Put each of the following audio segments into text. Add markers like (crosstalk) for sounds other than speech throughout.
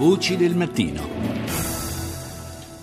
Voci del mattino.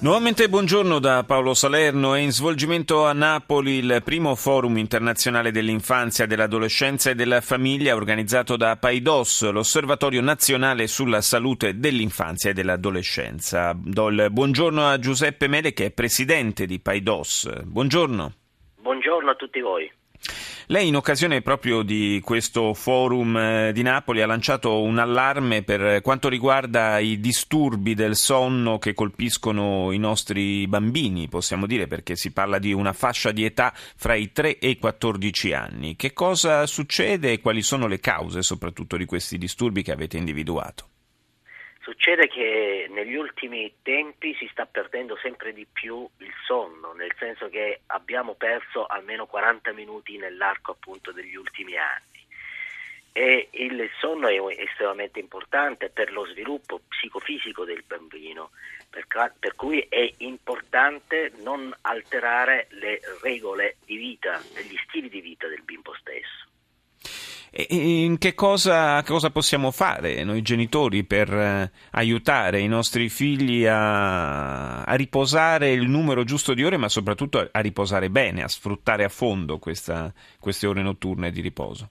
Nuovamente buongiorno da Paolo Salerno. È in svolgimento a Napoli il primo forum internazionale dell'infanzia, dell'adolescenza e della famiglia organizzato da Paidos, l'Osservatorio nazionale sulla salute dell'infanzia e dell'adolescenza. Do il buongiorno a Giuseppe Mele che è presidente di Paidos. Buongiorno. Buongiorno a tutti voi. Lei in occasione proprio di questo forum eh, di Napoli ha lanciato un allarme per quanto riguarda i disturbi del sonno che colpiscono i nostri bambini, possiamo dire, perché si parla di una fascia di età fra i 3 e i 14 anni. Che cosa succede e quali sono le cause soprattutto di questi disturbi che avete individuato? Succede che negli ultimi tempi si sta perdendo sempre di più il sonno, nel senso che abbiamo perso almeno 40 minuti nell'arco appunto degli ultimi anni. E il sonno è estremamente importante per lo sviluppo psicofisico del bambino, per, cui è importante non alterare le regole di vita, gli stili di vita del bimbo stesso. E che cosa, che cosa, possiamo fare noi genitori per eh, aiutare i nostri figli a, a, riposare il numero giusto di ore, ma soprattutto a, a riposare bene, a sfruttare a fondo questa, queste ore notturne di riposo?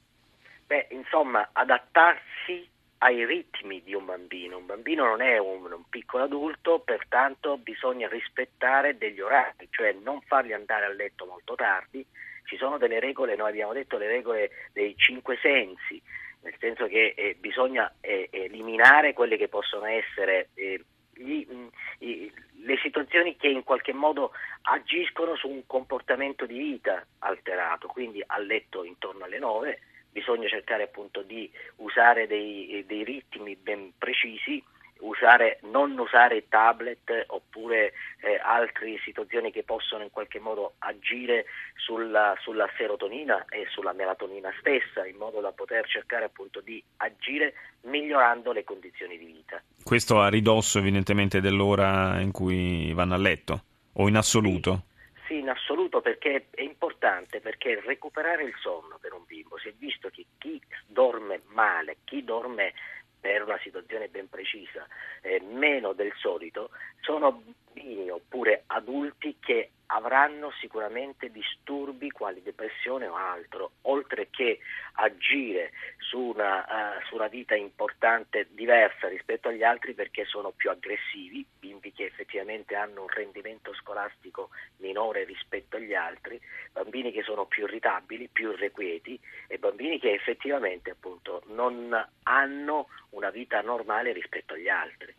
Beh, insomma, adattarsi ai ritmi di un bambino. Un bambino non è un, un, piccolo adulto, pertanto bisogna rispettare degli orari, cioè non farli andare a letto molto tardi, ci sono delle regole, noi abbiamo detto le regole dei cinque sensi, nel senso che eh, bisogna eh, eliminare quelle che possono essere eh, gli, gli, le situazioni che in qualche modo agiscono su un comportamento di vita alterato, quindi a letto intorno alle 9 bisogna cercare appunto di usare dei, dei ritmi ben precisi usare, non usare tablet oppure eh, altre situazioni che possono in qualche modo agire sulla, sulla, serotonina e sulla melatonina stessa in modo da poter cercare appunto di agire migliorando le condizioni di vita. Questo a ridosso evidentemente dell'ora in cui vanno a letto o in assoluto? Sì, sì in assoluto perché è importante perché recuperare il sonno per un bimbo si è visto che chi dorme male, chi dorme per una situazione ben precisa, eh, meno del solito, sono bambini oppure adulti che avranno sicuramente disturbi quali depressione o altro, oltre che agire su una, uh, su una vita importante diversa rispetto agli altri perché sono più aggressivi, bimbi che effettivamente hanno un rendimento scolastico minore rispetto agli altri, bambini che sono più irritabili, più irrequieti e bambini che effettivamente appunto non hanno una vita normale rispetto agli altri.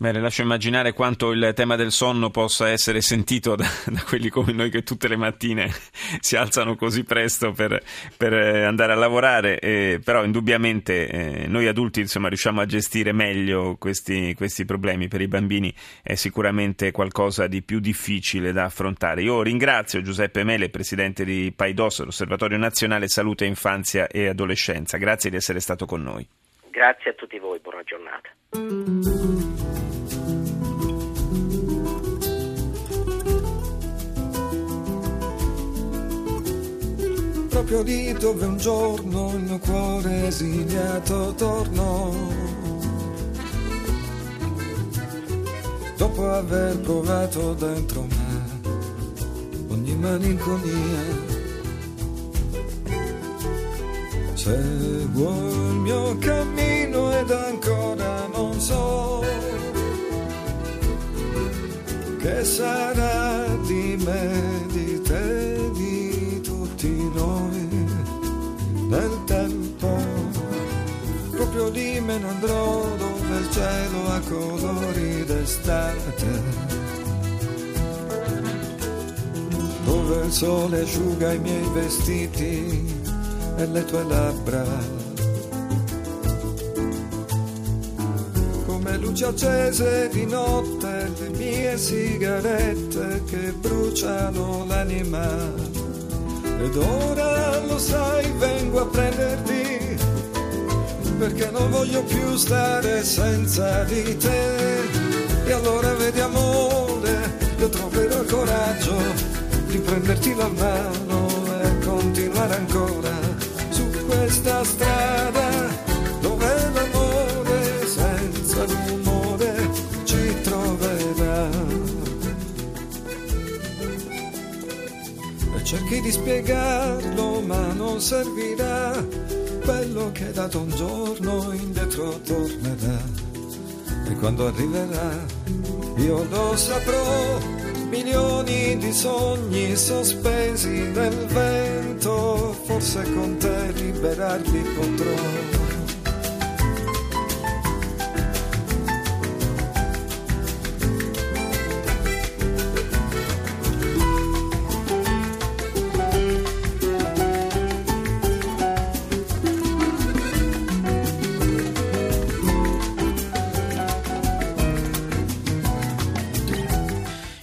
Bene, lascio immaginare quanto il tema del sonno possa essere sentito da, (laughs) da, quelli come noi che tutte le mattine (laughs) si alzano così presto per, per eh, andare a lavorare, eh, però indubbiamente eh, noi adulti insomma, riusciamo a gestire meglio questi, questi, problemi. Per i bambini è sicuramente qualcosa di più difficile da affrontare. Io ringrazio Giuseppe Mele, presidente di Paidos, l'Osservatorio Nazionale Salute, Infanzia e Adolescenza. Grazie di essere stato con noi. Grazie a tutti voi, buona giornata. proprio lì dove un giorno il mio cuore esiliato tornò. Dopo aver provato dentro me ogni malinconia. Seguo il mio cammino ed ancora non so che sarà di me, di te, di tutti noi nel tempo. Proprio lì me ne andrò dove il cielo ha colori d'estate. Dove il sole asciuga i miei vestiti e le tue labbra. Come luci accese di notte, le mie sigarette che bruciano l'anima. Ed ora lo sai, vengo a prenderti, perché non voglio più stare senza di te. E allora vedi amore, io troverò il coraggio di prenderti la mano e continuare ancora questa strada dove l'amore senza rumore ci troverà. E cerchi di spiegarlo ma non servirà, quello che è dato un giorno indietro tornerà. E quando arriverà io lo saprò milioni di sogni sospesi nel vento, forse con te liberarli potrò.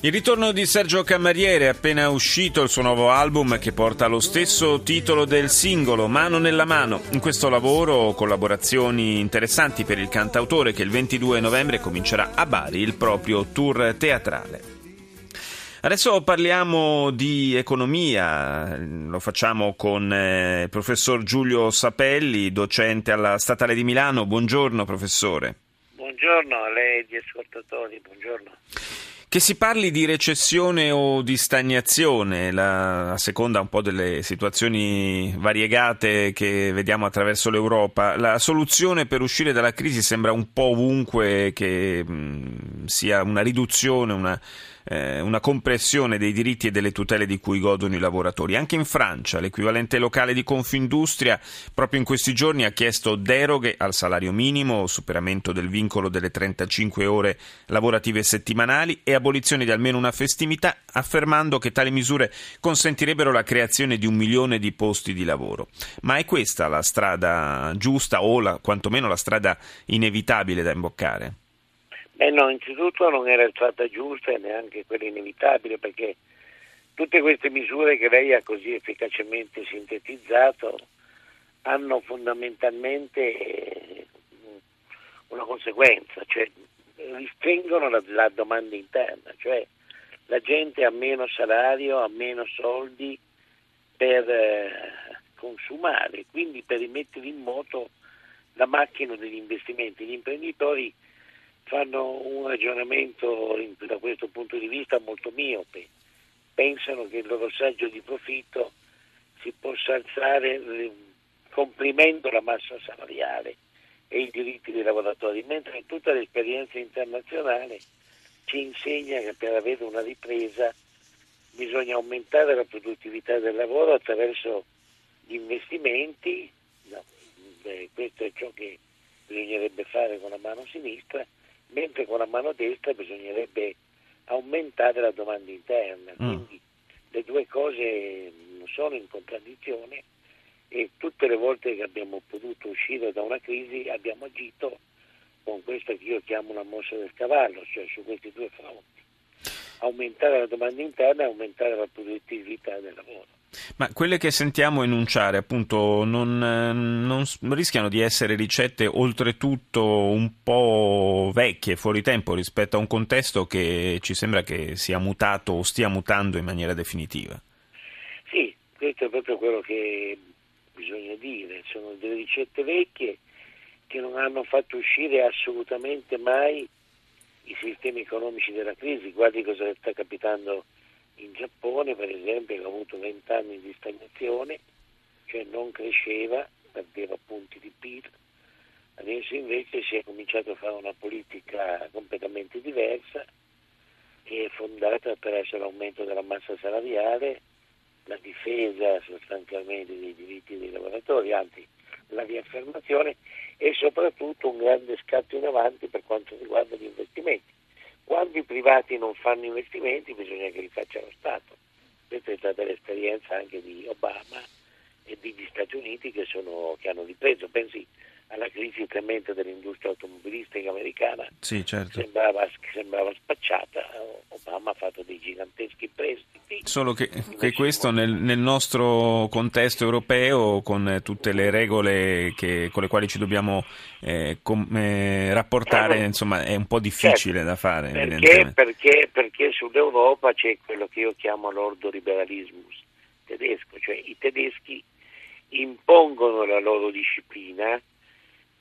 Il ritorno di Sergio Camariere, appena uscito il suo nuovo album che porta lo stesso titolo del singolo, Mano nella mano. In questo lavoro collaborazioni interessanti per il cantautore che il 22 novembre comincerà a Bari il proprio tour teatrale. Adesso parliamo di economia, lo facciamo con eh, il professor Giulio Sapelli, docente alla Statale di Milano. Buongiorno professore. Buongiorno a lei e agli ascoltatori, buongiorno. Che si parli di recessione o di stagnazione, la, a seconda un po' delle situazioni variegate che vediamo attraverso l'Europa, la soluzione per uscire dalla crisi sembra un po' ovunque che mh, sia una riduzione, una eh, una compressione dei diritti e delle tutele di cui godono i lavoratori. Anche in Francia l'equivalente locale di Confindustria proprio in questi giorni ha chiesto deroghe al salario minimo, superamento del vincolo delle 35 ore lavorative settimanali e abolizione di almeno una festività, affermando che tali misure consentirebbero la creazione di un milione di posti di lavoro. Ma è questa la strada giusta o la, quantomeno la strada inevitabile da imboccare? Beh no, innanzitutto non era il strada giusta e neanche quella inevitabile perché tutte queste misure che lei ha così efficacemente sintetizzato hanno fondamentalmente eh, una conseguenza, cioè ristringono la, la, domanda interna, cioè la gente ha meno salario, ha meno soldi per eh, consumare, quindi per rimettere in moto la macchina degli investimenti. Gli imprenditori fanno un ragionamento da questo punto di vista molto miope, pensano che il loro saggio di profitto si possa alzare comprimendo la massa salariale e i diritti dei lavoratori, mentre tutta l'esperienza internazionale ci insegna che per avere una ripresa bisogna aumentare la produttività del lavoro attraverso gli investimenti, no, beh, questo è ciò che bisognerebbe fare con la mano sinistra, mentre con la mano destra bisognerebbe aumentare la domanda interna. Mm. Quindi le due cose non sono in contraddizione e tutte le volte che abbiamo potuto uscire da una crisi abbiamo agito con questa che io chiamo la mossa del cavallo, cioè su questi due fronti. Aumentare la domanda interna e aumentare la produttività del lavoro. Ma quelle che sentiamo enunciare, appunto, non, non, rischiano di essere ricette oltretutto un po' vecchie, fuori tempo, rispetto a un contesto che ci sembra che sia mutato o stia mutando in maniera definitiva? Sì, questo è proprio quello che bisogna dire. Sono delle ricette vecchie che non hanno fatto uscire assolutamente mai i sistemi economici della crisi. Guardi cosa sta capitando in Giappone, per esempio, che ha avuto vent'anni di stagnazione, cioè non cresceva, perdeva punti di PIL. Adesso invece si è cominciato a fare una politica completamente diversa, che è fondata essere l'aumento della massa salariale, la difesa sostanzialmente dei diritti dei lavoratori, anzi la riaffermazione e soprattutto un grande scatto in avanti per quanto riguarda gli investimenti. Quando i privati non fanno investimenti bisogna che li faccia lo Stato. Questa è stata l'esperienza anche di Obama e degli Stati Uniti che, sono, che hanno ripreso. Pensi alla crisi tremenda dell'industria automobilistica americana, sì, certo. sembrava, sembrava, spacciata, Obama ha fatto dei giganteschi. Solo che, che questo nel, nel, nostro contesto europeo, con tutte le regole che, con le quali ci dobbiamo eh, com, eh, rapportare, insomma, è un po' difficile certo. da fare. Perché, perché, perché sull'Europa c'è quello che io chiamo l'ordoliberalismus tedesco, cioè i tedeschi impongono la loro disciplina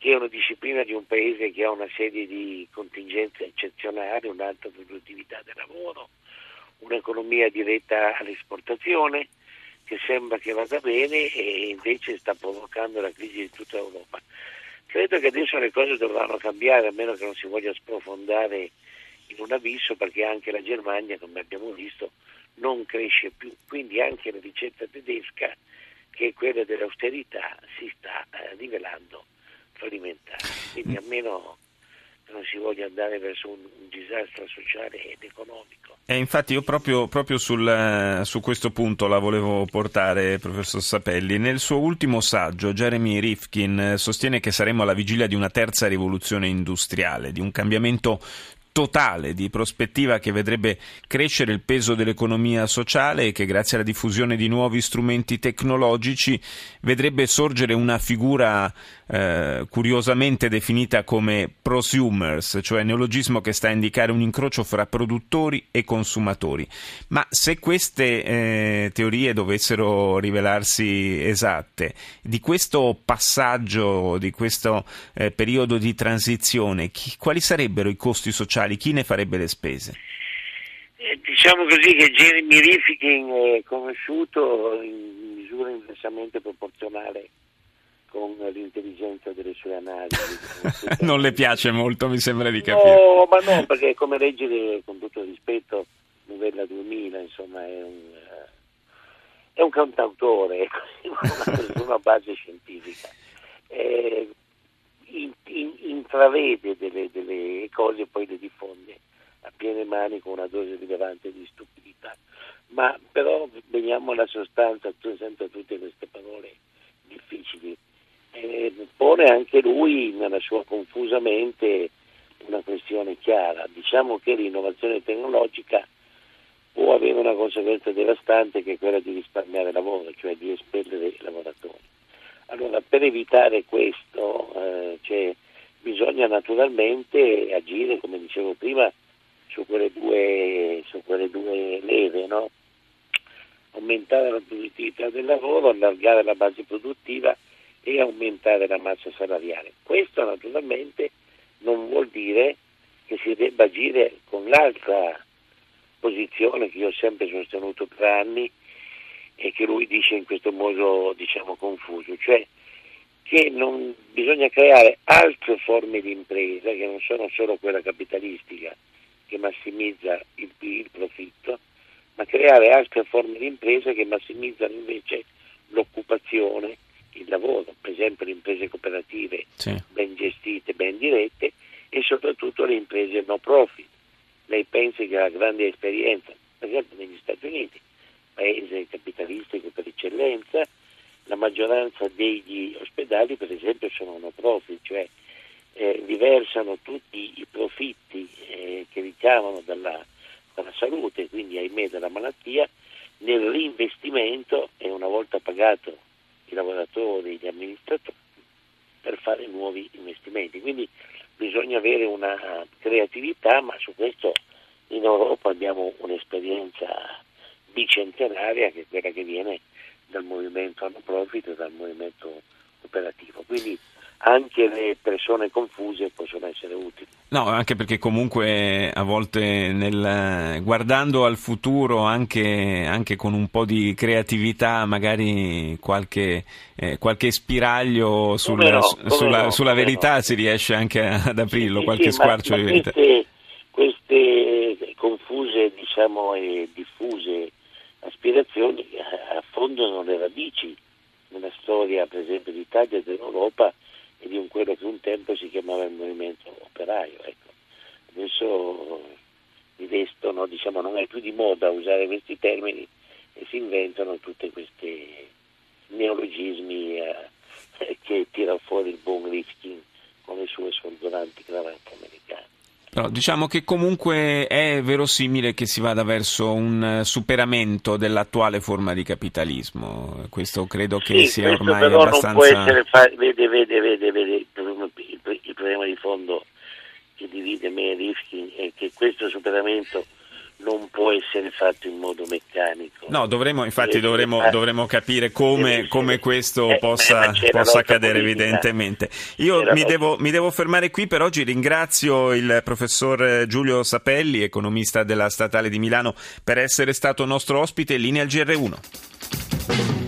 che è una disciplina di un paese che ha una serie di contingenze eccezionali, un'alta produttività del lavoro, un'economia diretta all'esportazione, che sembra che vada bene e invece sta provocando la crisi di tutta Europa. Credo che adesso le cose dovranno cambiare, a meno che non si voglia sprofondare in un abisso, perché anche la Germania, come abbiamo visto, non cresce più. Quindi anche la ricetta tedesca, che è quella dell'austerità, si sta eh, rivelando fallimentare. Quindi a meno che non si voglia andare verso un, un disastro sociale ed economico. E infatti io proprio, proprio sul, eh, su questo punto la volevo portare, professor Sapelli. Nel suo ultimo saggio, Jeremy Rifkin eh, sostiene che saremo alla vigilia di una terza rivoluzione industriale, di un cambiamento totale di prospettiva che vedrebbe crescere il peso dell'economia sociale e che grazie alla diffusione di nuovi strumenti tecnologici vedrebbe sorgere una figura eh, curiosamente definita come prosumers, cioè neologismo che sta a indicare un incrocio fra produttori e consumatori. Ma se queste eh, teorie dovessero rivelarsi esatte, di questo passaggio, di questo eh, periodo di transizione, chi, quali sarebbero i costi sociali? Sociali, chi ne farebbe le spese? Eh, diciamo così che Jeremy Rifkin è conosciuto in misura inversamente proporzionale con l'intelligenza delle sue analisi. (laughs) non le piace molto, mi sembra di capire. No, ma no, perché come leggere, con tutto rispetto, Novella 2000, insomma, è un, è un cantautore, (laughs) una, una base scientifica. Eh, in, in, intravede delle, delle, cose e poi le diffonde a piene mani con una dose rilevante di stupidità. Ma però veniamo alla sostanza, tu sento tutte queste parole difficili. Eh, pone anche lui nella sua confusa mente una questione chiara. Diciamo che l'innovazione tecnologica può avere una conseguenza devastante che è quella di risparmiare lavoro, cioè di espellere i lavoratori. Allora, per evitare questo eh, cioè, bisogna naturalmente agire, come dicevo prima, su quelle due, su quelle due leve, no? aumentare la produttività del lavoro, allargare la base produttiva e aumentare la massa salariale. Questo naturalmente non vuol dire che si debba agire con l'altra posizione che io ho sempre sostenuto per anni, e che lui dice in questo modo diciamo confuso, cioè che non, bisogna creare altre forme di impresa che non sono solo quella capitalistica che massimizza il, il profitto, ma creare altre forme di impresa che massimizzano invece l'occupazione, il lavoro, per esempio le imprese cooperative sì. ben gestite, ben dirette e soprattutto le imprese no profit. Lei pensa che ha grande esperienza, per esempio negli Stati Uniti, paese capitalistico per eccellenza, la maggioranza degli ospedali per esempio sono no profit, cioè eh, riversano tutti i profitti eh, che ricavano dalla, dalla salute, quindi ahimè dalla malattia, nel reinvestimento e una volta pagato i lavoratori, gli amministratori, per fare nuovi investimenti. Quindi bisogna avere una creatività, ma su questo in Europa abbiamo un'esperienza bicentenaria che è quella che viene dal movimento no profit e dal movimento operativo. Quindi anche le persone confuse possono essere utili. No, anche perché comunque a volte nel, guardando al futuro, anche, anche, con un po' di creatività, magari qualche, eh, qualche spiraglio sul, no, sulla, no, sulla verità no. si riesce anche ad aprirlo, sì, qualche sì, squarcio ma, di verità. Queste, queste confuse diciamo, e diffuse aspirazioni che affondano le radici nella storia per esempio d'Italia e dell'Europa e di quello che un tempo si chiamava il movimento operaio. Ecco. Adesso rivestono, diciamo, non è più di moda usare questi termini e si inventano tutti questi neologismi eh, (laughs) che tira fuori il buon Rifkin con le sue sordolanti cravatte americane. Però diciamo che comunque è verosimile che si vada verso un eh, superamento dell'attuale forma di capitalismo. Questo credo che sì, sia ormai però abbastanza. Non può essere fa... vede, vede, vede, vede, il problema, il problema di fondo che divide me e Rifkin è che questo superamento non può essere fatto in modo meccanico. No, dovremo, infatti dovremo, dovremo capire come, come questo eh, possa, possa accadere politica. evidentemente. Io mi devo, mi devo, fermare qui per oggi, ringrazio il professor Giulio Sapelli, economista della Statale di Milano, per essere stato nostro ospite, linea al GR1. Thank you.